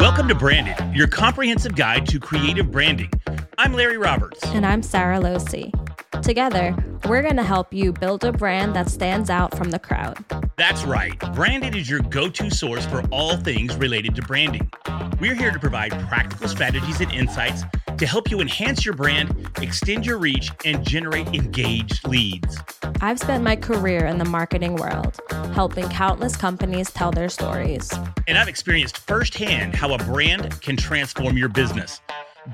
Welcome to Branded, your comprehensive guide to creative branding. I'm Larry Roberts. And I'm Sara Lohse. Together, we're going to help you build a brand that stands out from the crowd. That's right. Branded is your go to source for all things related to branding. We're here to provide practical strategies and insights to help you enhance your brand, extend your reach, and generate engaged leads. I've spent my career in the marketing world, helping countless companies tell their stories. And I've experienced firsthand how a brand can transform your business.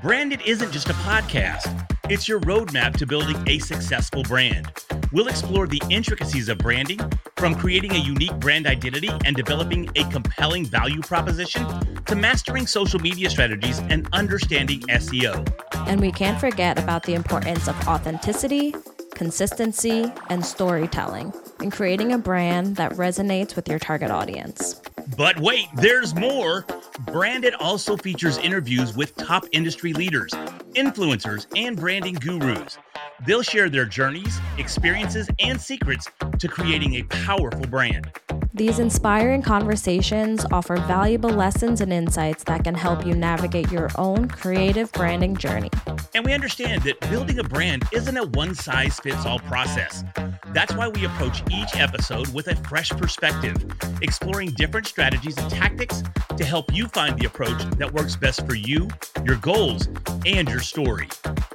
Branded isn't just a podcast, it's your roadmap to building a successful brand. We'll explore the intricacies of branding, from creating a unique brand identity and developing a compelling value proposition to mastering social media strategies and understanding SEO. And we can't forget about the importance of authenticity, consistency, and storytelling and creating a brand that resonates with your target audience. But wait, there's more. Branded also features interviews with top industry leaders, influencers, and branding gurus. They'll share their journeys, experiences, and secrets to creating a powerful brand. These inspiring conversations offer valuable lessons and insights that can help you navigate your own creative branding journey. And we understand that building a brand isn't a one size fits all process. That's why we approach each episode with a fresh perspective, exploring different strategies and tactics to help you find the approach that works best for you, your goals, and your story.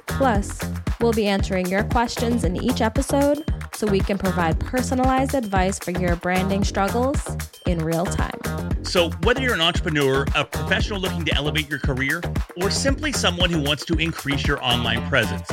Plus, we'll be answering your questions in each episode so we can provide personalized advice for your branding struggles in real time. So, whether you're an entrepreneur, a professional looking to elevate your career, or simply someone who wants to increase your online presence,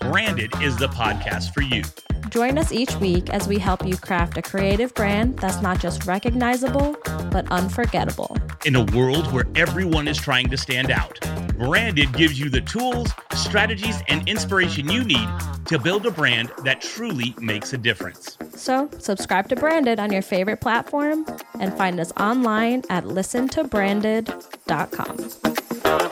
Branded is the podcast for you. Join us each week as we help you craft a creative brand that's not just recognizable, but unforgettable. In a world where everyone is trying to stand out, Branded gives you the tools, strategies, and inspiration you need to build a brand that truly makes a difference. So, subscribe to Branded on your favorite platform and find us online at listentobranded.com.